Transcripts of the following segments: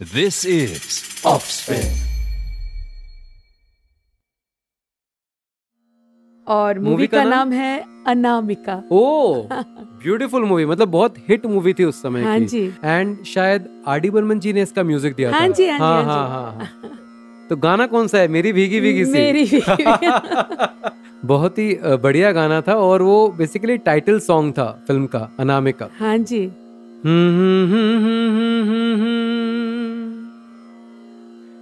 This is Offspin. और movie का, का नाम? है अनामिका। ओ ब्यूटीफुल मूवी मतलब बहुत हिट मूवी थी उस समय हाँ की। जी। एंड शायद आर डी बर्मन जी ने इसका म्यूज़िक दिया हाँ था। जी, हाँ जी, हाँ, हाँ हाँ, हाँ। तो गाना कौन सा है? मेरी भीगी भीगी सी। मेरी भी बहुत ही बढ़िया गाना था और वो बेसिकली टाइटल सॉन्ग था फ़िल्म का अनामिका। हाँ जी।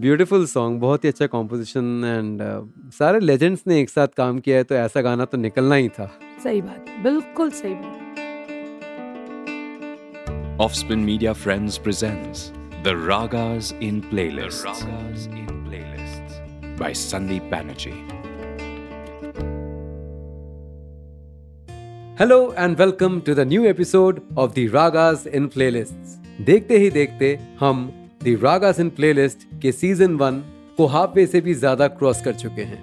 ब्यूटीफुल सॉन्ग बहुत ही अच्छा कॉम्पोजिशन एंड सारे लेजेंड्स ने एक साथ काम किया है तो ऐसा गाना तो निकलना ही था सही बात बिल्कुल सही बात Offspin Media Friends presents The Ragas in Playlists. The Ragas in Playlists by Sandeep Banerjee. Hello and welcome to the new episode of the ragas in playlists देखते ही देखते हम द रागास इन प्लेलिस्ट के season one को half way से भी ज़्यादा cross कर चुके हैं।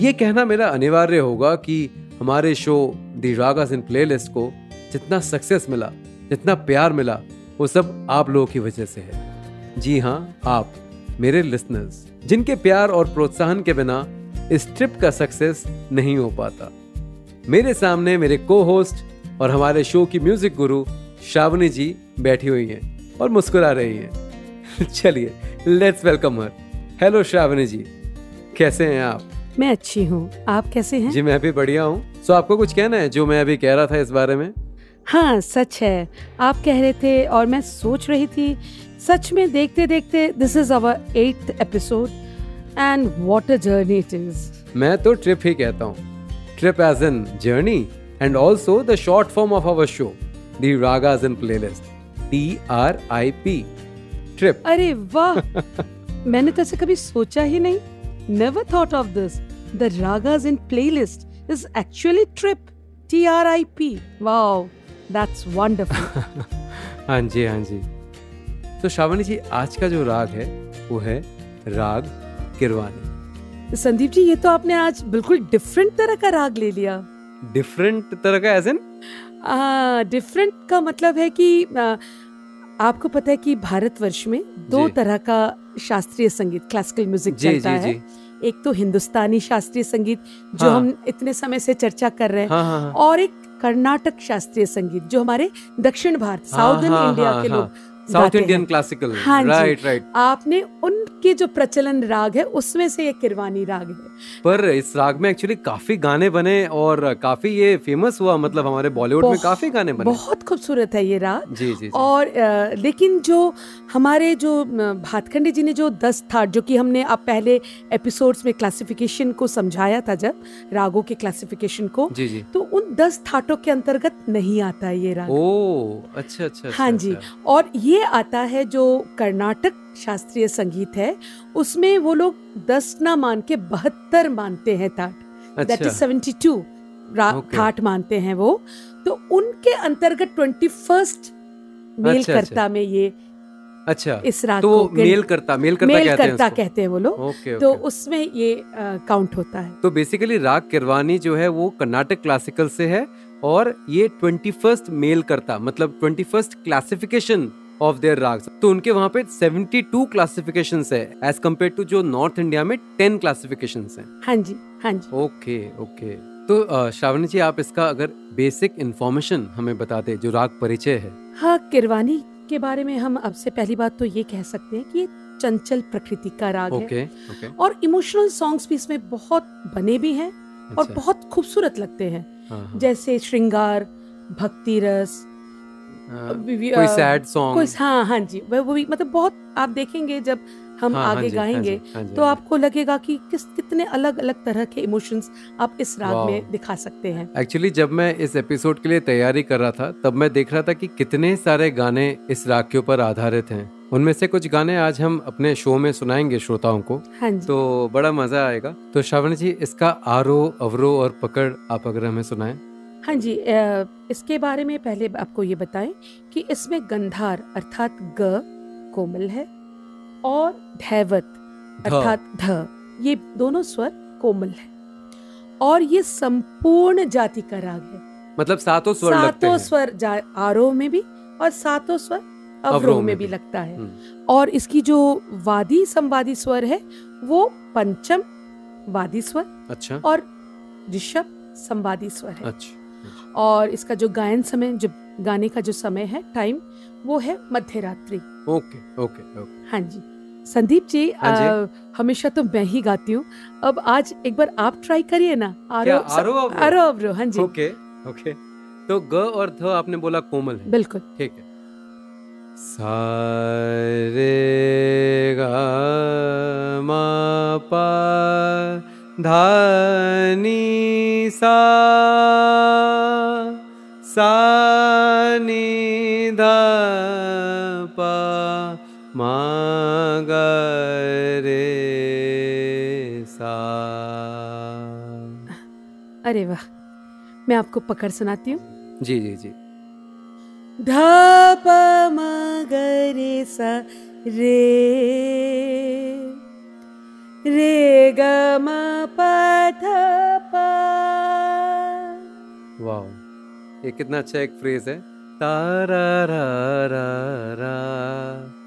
ये कहना मेरा अनिवार्य होगा कि हमारे show the ragas in playlist को जितना सक्सेस मिला, जितना प्यार मिला, वो सब आप लोगों की वजह से है। जी हाँ आप, मेरे लिसनर्स जिनके प्यार और प्रोत्साहन के बिना इस ट्रिप का सक्सेस नहीं हो पाता। मेरे सामने मेरे को होस्ट और हमारे शो की म्यूज़िक गुरु श्रावणी जी बैठी हुई हैं और मुस्कुरा रही हैं। चलिए let's welcome her hello Shravani ji कैसे हैं आप? मैं अच्छी हूँ। आप कैसे हैं? जी मैं भी बढ़िया हूँ। सो आपको कुछ कहना है जो मैं अभी कह रहा था इस बारे में? हाँ सच है। आप कह रहे थे और मैं सोच रही थी सच में देखते देखते this is our eighth episode and what a journey it is मैं तो ट्रिप ही कहता हूँ। Trip as an journey and also the short form of our show the ragas in playlist T R I P trip अरे वाह! मैंने तो ऐसे कभी सोचा ही नहीं। Never thought of this the ragas in playlist is actually trip T R I P wow that's wonderful हाँ जी हाँ जी। तो श्रावणी जी आज का जो राग है वो है राग किरवानी। संदीप जी ये तो आपने आज बिल्कुल डिफरेंट तरह का राग ले लिया। डिफरेंट तरह का एज इन डिफरेंट का मतलब है कि आपको पता है कि भारतवर्ष में दो तरह का शास्त्रीय संगीत क्लासिकल म्यूज़िक चलता जी है जी एक तो हिंदुस्तानी शास्त्रीय संगीत जो हाँ। हम इतने समय से चर्चा कर रहे हैं हाँ हाँ हाँ और एक कर्नाटक शास्त्रीय संगीत जो हमारे दक्षिण भारत साउदर्न हाँ, इंडिया हाँ, के। लोग साउथ इंडियन क्लासिकल हाँ राइट राइट आपने उनके जो प्रचलन राग है उसमें से ये किरवानी राग है। पर इस राग में एक्चुअली काफ़ी गाने बने और काफ़ी ये फ़ेमस हुआ मतलब हमारे बॉलीवुड में काफ़ी गाने बने। बहुत खूबसूरत है ये राग। जी जी जी। और अ, लेकिन जो हमारे जो भातखंडे जी ने जो दस था जो कि हमने आप पहले एपिसोड्स में क्लासिफिकेशन को समझाया था जब रागों के क्लासिफिकेशन को जी जी। तो उन दस थाटों के अंतर्गत नहीं आता ये राग। ओ अच्छा अच्छा हाँ अच्छा, जी। अच्छा। और ये आता है जो कर्नाटक शास्त्रीय संगीत है उसमें वो लोग दस ना मान के बहत्तर मानते हैं thaat. That is seventy two thaat मानते हैं वो। तो उनके अंतर्गत ट्वेंटी फ़र्स्ट मेल अच्छा, करता अच्छा। में ये अच्छा इस राग तो को मेल करता मेल करता मेल कहते हैं करता उसको। कहते हैं वो लोग। ओके तो उसमें ये काउंट होता है। तो बेसिकली राग किरवानी जो है वो कर्नाटक क्लासिकल से है और ये ट्वेंटी फ़र्स्ट मेल करता मतलब twenty first classification of their raga तो उनके वहाँ पे 72 क्लासिफिकेशन है एज कंपेयर टू जो नॉर्थ इंडिया में 10 क्लासिफिकेशन है। हाँ जी हाँ जी। Okay okay. तो श्रावणी जी आप इसका अगर बेसिक इन्फॉर्मेशन हमें बता दे जो राग परिचय है। हाँ किरवानी के बारे में हम अब से पहली बात तो ये कह सकते हैं कि चंचल प्रकृति का राग okay, है ओके और इमोशनल सॉन्ग्स भी इसमें बहुत बने भी हैं और अच्छा, बहुत खूबसूरत लगते हैं। हाँ, हाँ। जैसे श्रृंगार भक्ति रस आ, वि- कोई सैड कोई सॉन्ग हाँ हाँ जी वो भी मतलब बहुत आप देखेंगे जब हम हाँ, आगे हाँ गाएँगे हाँ जी, हाँ जी, तो आपको लगेगा कि किस कितने अलग अलग तरह के इमोशंस आप इस राग में दिखा सकते हैं। एक्चुअली जब मैं इस एपिसोड के लिए तैयारी कर रहा था तब मैं देख रहा था कि कितने सारे गाने इस राग के ऊपर आधारित हैं। उनमें से कुछ गाने आज हम अपने शो में सुनाएँगे श्रोताओं को। हाँ जी। तो बड़ा मज़ा आएगा। तो श्रावणी जी इसका आरो अवरो और पकड़ आप अगर हमें सुनाएँ। हाँ जी इसके बारे में पहले आपको ये बताएँ कि इसमें गंधार अर्थात ग कोमल है। और धैवत अर्थात ध। ये दोनों स्वर कोमल है। और ये संपूर्ण जाति का राग है। मतलब सातों स्वर सातों स्वर आरोह में भी और सातों स्वर अवरोह में भी। लगता है। हम्म, और इसकी जो वादी संवादी स्वर है वो पंचम वादी स्वर अच्छा। और ऋषभ संवादी स्वर है। अच्छा और इसका जो गायन समय जो गाने का जो समय है टाइम वो है मध्य रात्रि ओके ओके ओके। हाँ जी। संदीप जी, हाँ जी। हमेशा तो मैं ही गाती हूँ। अब आज एक बार आप ट्राई करिए ना। आरोह अवरोह? आरो अवरो? हाँ जी। Okay okay. तो ग और ध आपने बोला कोमल है। बिल्कुल। ठीक है। सारे गा मा पा धा सा सा नी धा मा रे सा। अरे वाह मैं आपको पकड़ सुनाती हूँ। जी जी जी। ध प म ग रे सा रे। रे ग म प। ध प वाह ये कितना अच्छा एक फ्रेज है। तारा रा रा रा।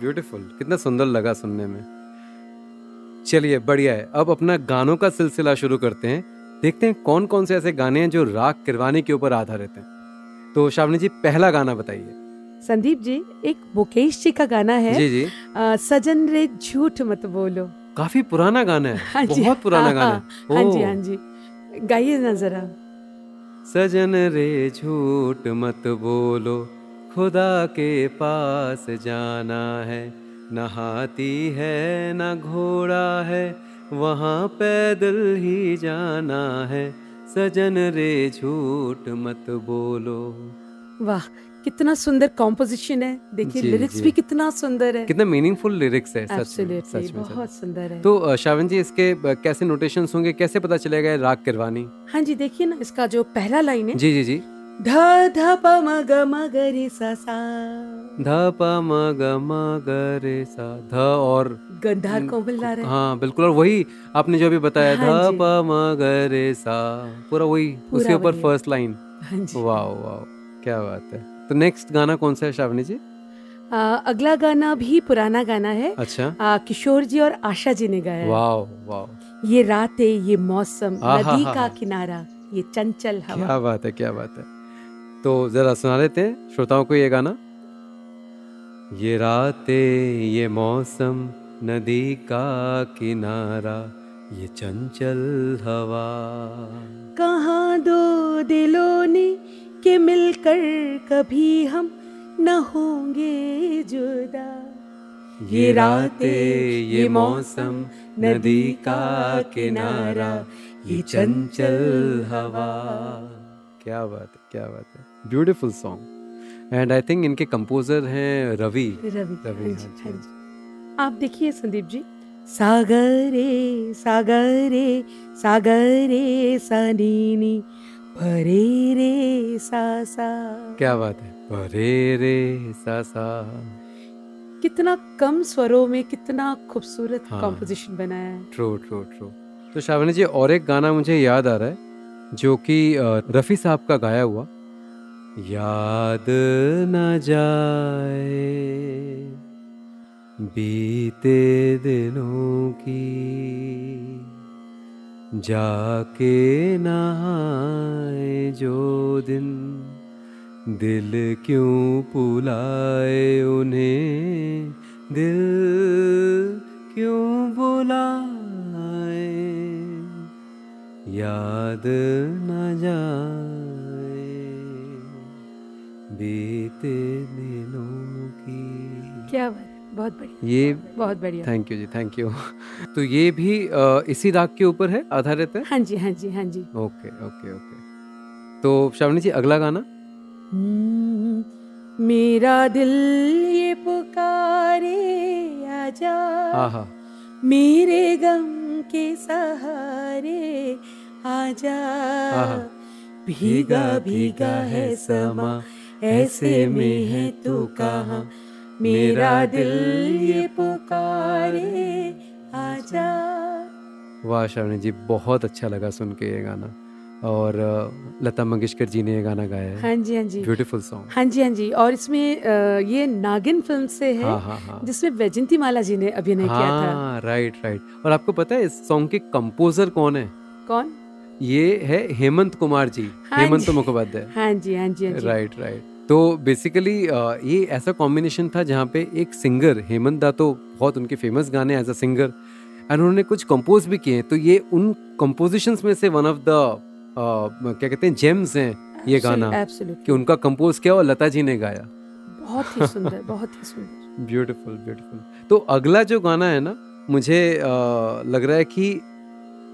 ब्यूटीफुल कितना सुंदर लगा सुनने में। चलिए बढ़िया है। अब अपना गानों का सिलसिला शुरू करते हैं। देखते हैं कौन कौन से ऐसे गाने हैं जो राग किरवानी के ऊपर आधारित हैं। तो शावनी जी पहला गाना बताइए। संदीप जी एक मुकेश जी का गाना है। जी जी। आ, सजन रे झूठ मत बोलो। काफ़ी पुराना गाना है। हाँ बहुत पुराना हाँ, गाना हाँ, है हाँ जी हाँ जी। गाइए ना जरा। सजन रे झूठ मत बोलो, खुदा के पास जाना है। न हाथी है, न घोड़ा है, वहाँ पैदल ही जाना है। सजन रे झूठ मत बोलो। वाह कितना सुंदर कॉम्पोजिशन है। देखिए लिरिक्स भी कितना सुंदर है। कितना मीनिंगफुल लिरिक्स है सच में सच में बहुत सुंदर है। तो श्रावण जी इसके कैसे नोटेशन होंगे? कैसे पता चलेगा राग किरवानी? हाँ जी देखिए ना इसका जो पहला लाइन है। जी जी जी। ध ध प म ग म ग रे सा सा। ध प म ग म ग रे सा ध और गंधार कोमल ला रहे हैं। बिल्कुल और वही आपने जो अभी बताया हाँ ध। प म ग रे सा पूरा वही पूरा उसके ऊपर फ़र्स्ट लाइन हाँ वाह वाह क्या बात है। तो नेक्स्ट गाना कौन सा है श्रावणी जी? आ, अगला गाना भी पुराना गाना है। अच्छा। आ, किशोर जी और आशा जी ने गाया वाह वाह ये रातें ये मौसम नदी का किनारा ये चंचल हवा। क्या बात है क्या बात है। तो जरा सुना लेते हैं श्रोताओं को ये गाना। ये रातें ये मौसम नदी का किनारा ये चंचल हवा। कहाँ दो दिलों ने के मिलकर कभी हम न होंगे जुदा। ये रातें ये मौसम नदी का किनारा ये चंचल हवा। क्या बात है क्या बात है। Beautiful song and I think इनके कंपोजर हैं रवि। रवि रवि, हाँ हाँ हाँ। आप देखिए संदीप जी। सागरे सागरे सागरे सनीनी भरे रे सा सा क्या बात है? परे रे सा सा कितना कम स्वरों में कितना खूबसूरत हाँ। कॉम्पोजिशन बनाया है। ट्रू ट्रू ट्रू तो श्रावणी जी और एक गाना मुझे याद आ रहा है जो कि रफ़ी साहब का गाया हुआ। याद न जाए बीते दिनों की जाके नहाए जो दिन, दिल क्यों बुलाए उन्हें, दिल क्यों बुलाए, याद न जाए, बीते दिनों की क्या बात बहुत बढ़िया ये बहुत बढ़िया। Thank you ji thank you तो ये भी इसी राग के ऊपर है आधारित है? हाँ जी हाँ जी हाँ जी। Okay okay okay. तो श्रावणी जी अगला गाना? हम्म, मेरा दिल ये पुकारे आजा। आहा। मेरे गम के सहारे आजा। आहा। भीगा भीगा है समा ऐसे में है तू कहाँ? मेरा दिल ये पुकारे आजा। वाह श्रावणी जी बहुत अच्छा लगा सुन के ये गाना। और लता मंगेशकर जी ने ये गाना गाया है। हाँ जी हाँ जी। ब्यूटीफुल सॉन्ग हाँ जी हाँ जी। और इसमें ये नागिन फ़िल्म से है हाँ हाँ हाँ। जिसमें वैजंती माला जी ने अभिनय हाँ, किया था। हाँ राइट राइट और आपको पता है इस सॉन्ग के कंपोजर कौन है? कौन? ये है हेमंत कुमार जी हाँ हेमंत। मुखोपाध्याय। हाँ हाँ जी हाँ जी। राइट राइट तो बेसिकली ये ऐसा कॉम्बिनेशन था जहाँ पे एक सिंगर हेमंत दा तो बहुत उनके फ़ेमस गाने एज अ सिंगर एंड उन्होंने कुछ कंपोज भी किए हैं। तो ये उन कंपोजिशंस में से वन ऑफ़ द क्या कहते हैं जेम्स हैं ये गाना कि उनका कंपोज किया और लता जी ने गाया। बहुत ही सुंदर बहुत ही सुंदर। ब्यूटीफुल ब्यूटीफुल तो अगला जो गाना है ना मुझे अ, लग रहा है कि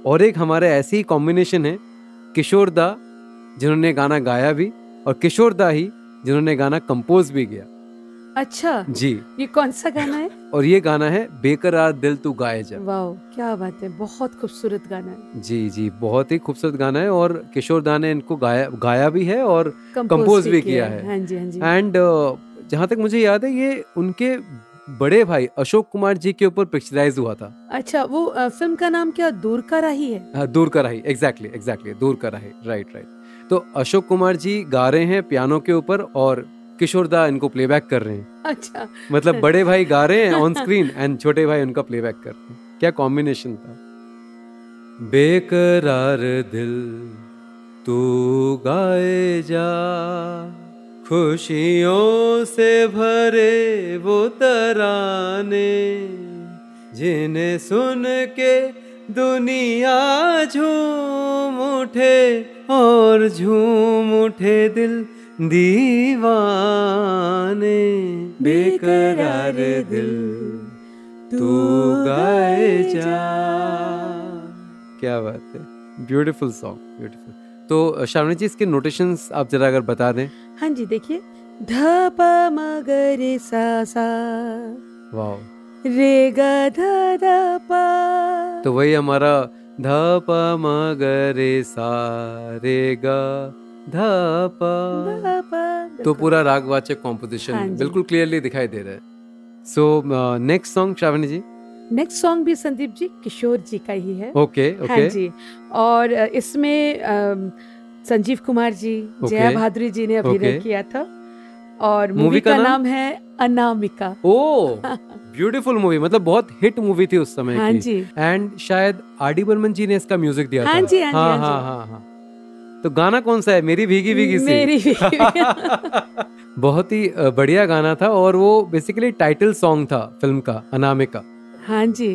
और एक हमारे ऐसे ही कॉम्बिनेशन है किशोर दा जिन्होंने गाना गाया भी और किशोर दा ही जिन्होंने गाना कंपोज भी किया। अच्छा जी। ये कौन सा गाना है? और ये गाना है बेकरार दिल तू गाए जा वाह क्या बात है बहुत खूबसूरत गाना है। जी जी बहुत ही खूबसूरत गाना है और किशोर दा ने इनको गाया गाया भी है और कंपोज Compose भी किया है। हाँ। जी हाँ जी। एंड जहाँ तक मुझे याद है ये उनके बड़े भाई अशोक कुमार जी के ऊपर पिक्चराइज हुआ था। अच्छा वो फ़िल्म का नाम क्या? दूर का राही है? हाँ, दूर का रही एग्जैक्टली एग्जैक्टली दूर का रही राइट राइट तो अशोक कुमार जी गा रहे हैं पियानो के ऊपर और किशोर दा इनको प्लेबैक कर रहे हैं। अच्छा। मतलब बड़े भाई गा रहे हैं ऑन स्क्रीन एंड छोटे भाई उनका प्लेबैक कर रहे हैं। क्या कॉम्बिनेशन था? बेकरार दिल तू गाए जा खुशियों से भरे वो तराने जिन्हें सुन के दुनिया झूम उठे और झूम उठे दिल दीवाने। बेकरार दिल तू गाए जा। क्या बात है। ब्यूटीफुल सॉन्ग ब्यूटीफुल तो श्रावणी जी इसके नोटेशंस आप जरा अगर बता दें। हाँ जी देखिए। ध प म ग रे सा सा वाह रे ग ध ध प। तो वही हमारा ध प म ग रे सा रे ग ध प तो पूरा रागवाचक कॉम्पोजिशन हाँ बिल्कुल क्लियरली दिखाई दे रहा है। So next song Shravani ji next song भी संदीप जी किशोर जी का ही है। ओके हाँ ओके जी। और इसमें संजीव कुमार जी Okay. जया भादुरी जी ने अभिनय Okay. किया था। और मूवी का का नाम? नाम है अनामिका। ओ ब्यूटीफुल मूवी मतलब बहुत हिट मूवी थी उस समय हाँ की। जी। एंड शायद आर डी बर्मन जी ने इसका म्यूज़िक दिया हाँ था जी, हाँ जी, हाँ हाँ हाँ हाँ हाँ। तो गाना कौन सा है? मेरी भीगी भीगी सी। मेरी भीगी- बहुत ही बढ़िया गाना था और वो बेसिकली टाइटल सॉन्ग था फ़िल्म का अनामिका। हाँ जी।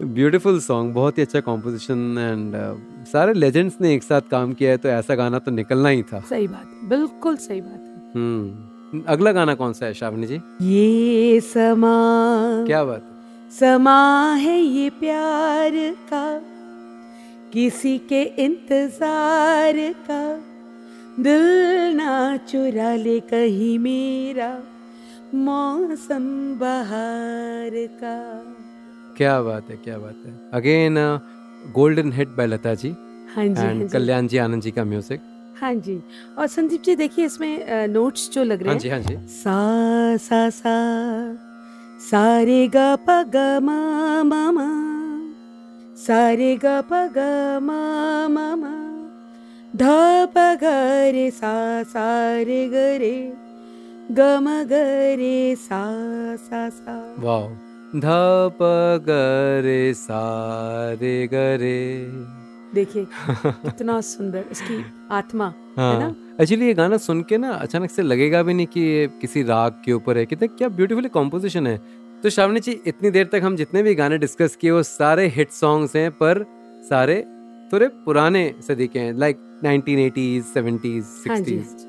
ब्यूटीफुल सॉन्ग बहुत ही अच्छा कॉम्पोजिशन एंड सारे लेजेंड्स ने एक साथ काम किया है तो ऐसा गाना तो निकलना ही था। सही बात है बिल्कुल सही बात है। हम्म अगला गाना कौन सा है श्रावणी जी? ये समा क्या बात समा है ये प्यार का किसी के इंतज़ार का। दिल ना चुरा ले कहीं मेरा मौसम बहार का। क्या बात है क्या बात है। Again golden hit by Lata ji हाँ जी हाँ एंड कल्याण जी आनंद जी का म्यूज़िक हाँ जी। और संदीप जी देखिए इसमें नोट्स जो लग रहे हाँ हैं। जी हाँ जी। सा सा सा सारे ग प ग म म म सारे ग प ग म म म ध प ग रे सा सा रे ग रे ग म ग रे सा सा सा। वाओ। ध प ग रे सा रे ग रे देखिए कितना सुंदर इसकी आत्मा हाँ, है। ना? एक्चुअली ये गाना सुन के ना अचानक से लगेगा भी नहीं कि ये किसी राग के ऊपर है। कितना क्या ब्यूटीफुली कॉम्पोजिशन है। तो श्रावणी जी इतनी देर तक हम जितने भी गाने डिस्कस किए वो सारे हिट सॉन्ग्स हैं पर सारे थोड़े पुराने सदी के हैं लाइक 1980s 70s हाँ जी 60s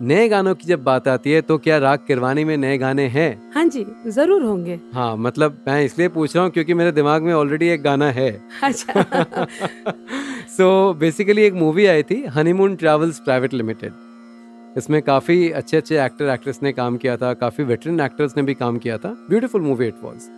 नए गानों की जब बात आती है तो क्या राग किरवानी में नए गाने हैं? हाँ जी ज़रूर होंगे। हाँ मतलब मैं इसलिए पूछ रहा हूँ क्योंकि मेरे दिमाग में ऑलरेडी एक गाना है। अच्छा। सो बेसिकली एक मूवी आई थी हनीमून ट्रेवल्स प्राइवेट लिमिटेड इसमें काफ़ी अच्छे अच्छे एक्टर एक्ट्रेस ने काम किया था काफ़ी वेटरन एक्टर्स ने भी काम किया था। ब्यूटीफुल मूवी इट वॉज़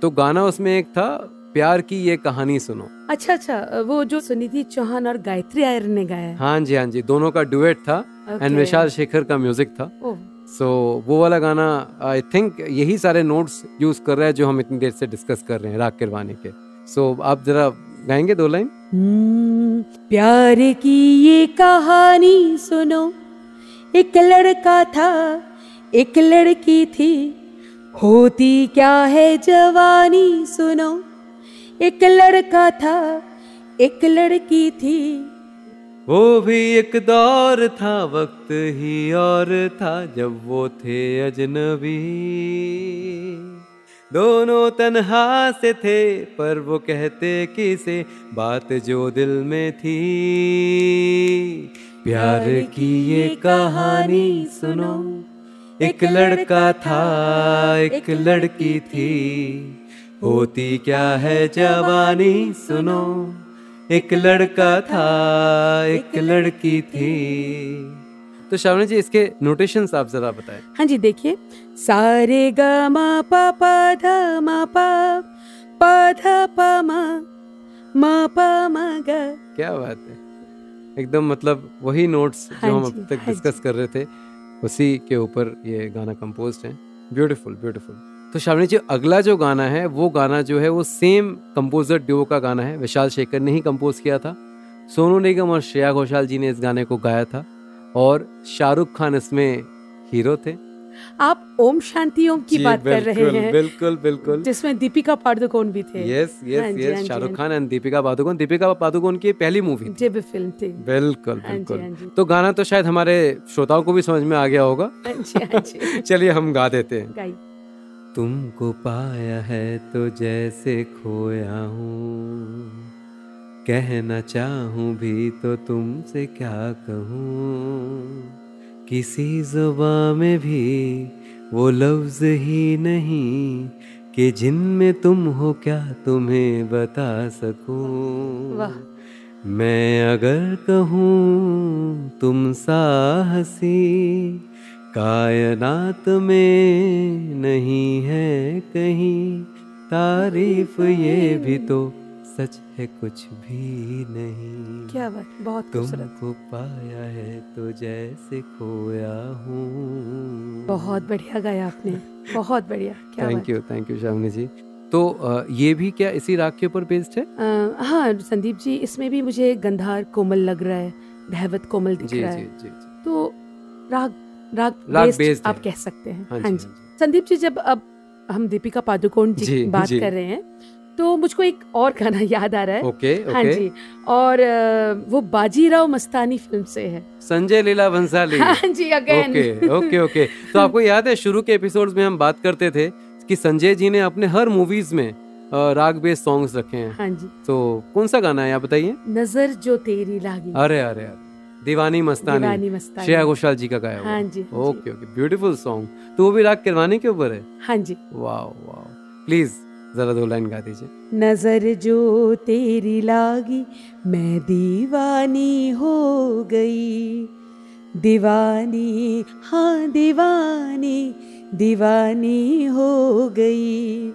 तो गाना उसमें एक था प्यार की ये कहानी सुनो। अच्छा अच्छा वो जो सुनिधि चौहान और गायत्री आयर ने गाया हाँ। जी हाँ जी दोनों का डुएट था एंड Okay. विशाल शेखर का म्यूज़िक था। सो वो वाला गाना आई थिंक यही सारे नोट्स यूज़ कर रहा है जो हम इतनी देर से डिस्कस कर रहे हैं राग किरवानी के। सो so, आप जरा गाएँगे दो लाइन? हम्म, प्यार की ये कहानी सुनो। एक लड़का था एक लड़की थी। होती क्या है जवानी सुनो। एक लड़का था एक लड़की थी। वो भी एक दौर था वक्त ही और था जब वो थे अजनबी। दोनों तन्हा से थे पर वो कहते किसे? बात जो दिल में थी। प्यार की ये कहानी सुनो। एक लड़का था एक लड़की थी। होती क्या है जवानी? सुनो। एक लड़का था एक लड़की थी। तो श्रावणी जी इसके नोटेशंस आप जरा बताएँ। हाँ जी देखिए। सारे ग म प प ध म प प ध प म म प म ग। क्या बात है। एकदम मतलब वही नोट्स हाँ जो हम अब तक हाँ डिस्कस कर रहे थे उसी के ऊपर ये गाना कंपोज है। ब्यूटीफुल ब्यूटीफुल तो श्रावणी जी अगला जो गाना है वो गाना जो है वो सेम कंपोजर ड्यू का गाना है। विशाल शेखर ने ही कंपोज किया था। सोनू निगम और श्रेया घोषाल जी ने इस गाने को गाया था। और शाहरुख खान इसमें हीरो थे। आप ओम शांति ओम की बात कर रहे हैं बिल्कुल बिल्कुल। जिसमें दीपिका पादुकोण भी थे। यस यस यस शाहरुख हाँ खान एंड दीपिका पादुकोण। दीपिका पादुकोण की पहली मूवी थी। जे भी फ़िल्म थी। बिल्कुल हाँ बिल्कुल। हाँ तो गाना तो शायद हमारे श्रोताओं को भी समझ में आ गया होगा। चलिए हम गा देते हैं। तुमको पाया है तो जैसे खोया हूँ। कहना चाहूँ भी तो तुमसे क्या कहूँ। किसी ज़ुबान में भी वो लफ्ज ही नहीं कि जिनमें तुम हो क्या तुम्हें बता सकूँ। मैं अगर कहूँ तुम साहसी कायनात में नहीं है कहीं तारीफ़ ये भी तो सच है कुछ भी नहीं। क्या बात बहुत खूबसूरत। तुमको पाया है तो जैसे खोया हूँ। बहुत बढ़िया गाया आपने बहुत बढ़िया क्या thank you thank you Shamni ji तो ये भी क्या इसी राग के ऊपर बेस्ड है? अ, हाँ संदीप जी इसमें भी मुझे गंधार कोमल लग रहा है धैवत कोमल दिख जी रहा जी है। जी जी। तो राग राग, राग based आप कह सकते हैं। हाँ हाँ हाँ जी। संदीप जी जब अब हम दीपिका पादुकोण जी, जी, बात जी। कर रहे हैं तो मुझको एक और गाना याद आ रहा है। Okay okay. हाँ जी और वो बाजीराव मस्तानी फ़िल्म से है। संजय लीला भंसाली। हाँ जी अगेन ओके ओके ओके। तो आपको याद है शुरू के एपिसोड्स में हम बात करते थे कि संजय जी ने अपने हर मूवीज़ में राग बेस्ड सॉन्ग्स रखे हैं। हाँ जी। तो कौन सा गाना है आप बताइए? नज़र जो तेरी लागी। अरे अरे अरे। दीवानी मस्तानी। दीवानी मस्तानी। श्रेया घोषाल जी का गाया हुआ। हाँ जी, हाँ ओके ओके। ब्यूटीफुल सॉन्ग तो वो भी राग किरवानी के ऊपर है? हाँ जी। वाह वाह प्लीज़ जरा दो लाइन गा दीजिए। नज़र जो तेरी लागी मैं दीवानी हो गई। दीवानी हाँ दीवानी दीवानी हो गई।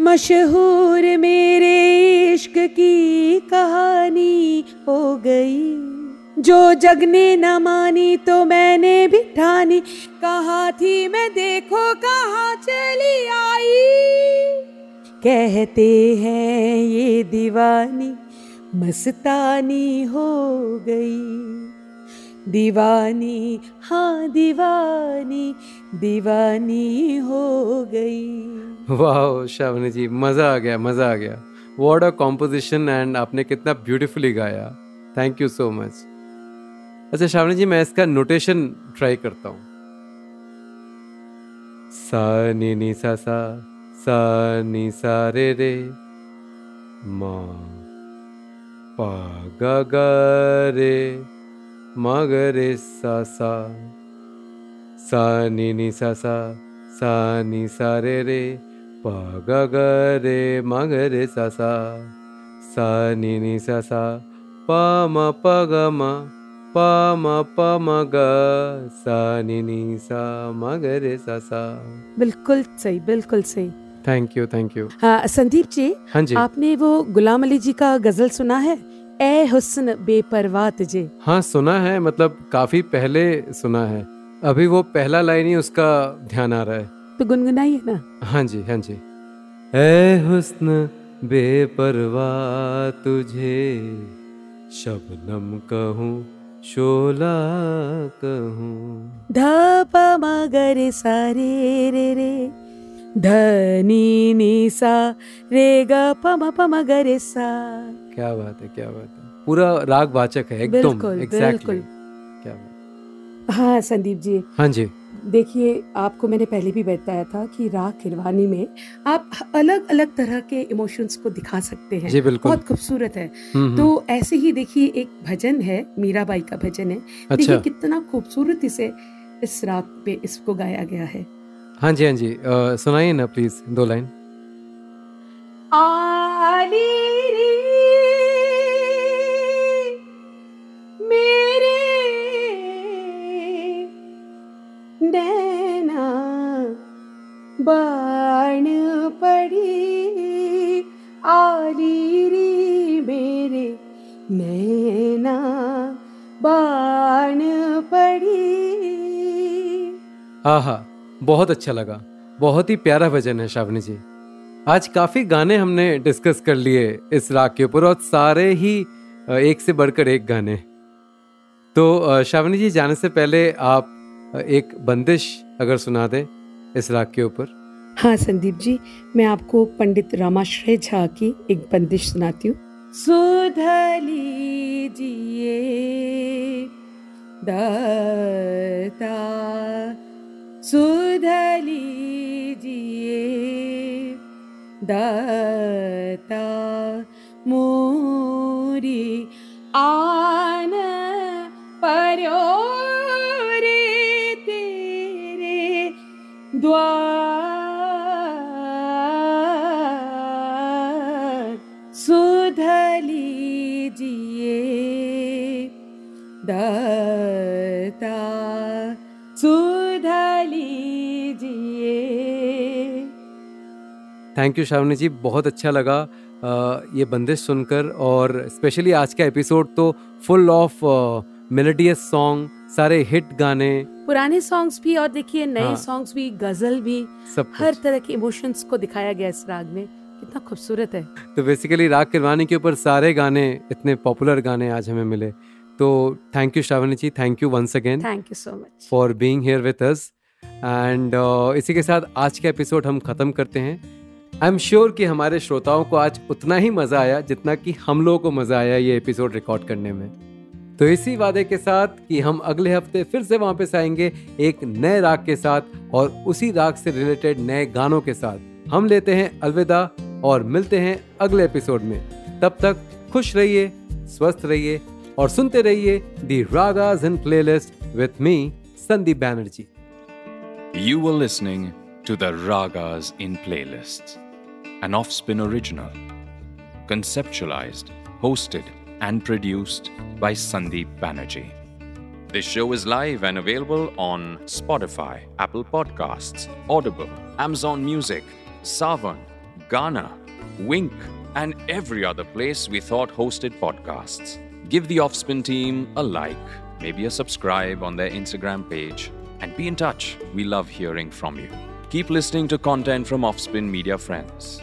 मशहूर मेरे इश्क की कहानी हो गई। जो जग ने न मानी तो मैंने भी ठानी। कहाँ थी मैं देखो कहा चली आई। कहते हैं ये दीवानी मस्तानी हो गई। दीवानी हाँ दीवानी दीवानी हो गई। वाह शावनी जी, मज़ा आ गया, मज़ा आ गया। वॉट अ कॉम्पोजिशन एंड आपने कितना ब्यूटिफुली गाया। थैंक यू सो मच अच्छा श्रावणी जी, मैं इसका नोटेशन ट्राई करता हूँ। सा, नी नी, सा सा सा, नी, सा, रे रे, मा, पा, गा गा, रे, मा, ग, रे, सा सा सा, नी नी, सा सा सा, नी, सा, रे रे, पा, गा गा, रे, मा, ग, रे, सा सा सा, नी नी, सा सा, पा, म, प, ग, म प म प म ग सा नी नी सा म ग रे सा सा। बिल्कुल सही बिल्कुल सही। थैंक यू थैंक यू हाँ संदीप जी हाँ जी। आपने वो गुलाम अली जी का गज़ल सुना है? ए हुस्न बेपरवाह तुझे हाँ सुना है मतलब काफ़ी पहले सुना है। अभी वो पहला लाइन ही उसका ध्यान आ रहा है। तो गुनगुनाइए ना। हाँ जी हाँ जी। ए हुस्न बेपरवाह तुझे शबनम कहूँ शोला कहूँ। धप मगर सारे रे सा रे। धनी रे ध नी नी सा रे ग प म प म ग रे सा। क्या बात है क्या बात है। पूरा राग वाचक है एकदम बिल्कुल, एग्जैक्टली exactly. क्या बात हाँ संदीप जी। हाँ जी। देखिए आपको मैंने पहले भी बताया था कि राग किरवानी में आप अलग अलग तरह के इमोशंस को दिखा सकते हैं। जी बिल्कुल। बहुत खूबसूरत है। हम्म, तो ऐसे ही देखिए एक भजन है मीराबाई का भजन है। अच्छा। देखिए कितना खूबसूरती से इस राग पे इसको गाया गया है। हाँ जी हाँ जी। सुनाइए ना प्लीज़ दो लाइन। आली आहा बहुत अच्छा लगा। बहुत ही प्यारा भजन है श्रावणी जी। आज काफ़ी गाने हमने डिस्कस कर लिए इस राग के ऊपर और सारे ही एक से बढ़कर एक गाने। तो श्रावणी जी जाने से पहले आप एक बंदिश अगर सुना दें इस राग के ऊपर। हाँ संदीप जी मैं आपको पंडित रामाश्रय झा की एक बंदिश सुनाती हूँ। सुधली जिए सुधली जिए दता मोरी आन पर्यो रे तेरे द्वार थैंक यू श्रावणी जी बहुत अच्छा लगा ये बंदिश सुनकर और स्पेशली आज का एपिसोड तो फुल ऑफ़ मेलोडियस सॉन्ग सारे हिट गाने। पुराने सॉन्ग्स भी और देखिए नए हाँ। सॉन्ग्स भी गज़ल भी सब हर तरह के इमोशंस को दिखाया गया इस राग में। कितना खूबसूरत है। तो बेसिकली राग किरवानी के ऊपर सारे गाने इतने पॉपुलर गाने आज हमें मिले। तो thank you Shravani ji thank you once again thank you so much for being here with us and इसी के साथ आज का एपिसोड हम खत्म करते हैं। आई एम श्योर कि हमारे श्रोताओं को आज उतना ही मज़ा आया जितना कि हम लोगों को मज़ा आया ये एपिसोड रिकॉर्ड करने में। तो इसी वादे के साथ कि हम अगले हफ़्ते फिर से वापस आएँगे एक नए राग के साथ और उसी राग से रिलेटेड नए गानों के साथ। हम लेते हैं अलविदा और मिलते हैं अगले एपिसोड में। तब तक खुश रहिए स्वस्थ रहिए और सुनते रहिए the ragas in playlist with me Sandeep Banerjee You were listening to the Ragas in Playlists, an Offspin original. Conceptualized, hosted, and produced by Sandeep Banerjee. This show is live and available on Spotify, Apple Podcasts, Audible, Amazon Music, Savan, Ghana, Wink, and every other place we thought hosted podcasts. Give the Offspin team a like, maybe a subscribe on their Instagram page, and be in touch. We love hearing from you. Keep listening to content from Offspin Media Friends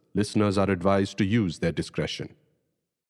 Listeners are advised to use their discretion.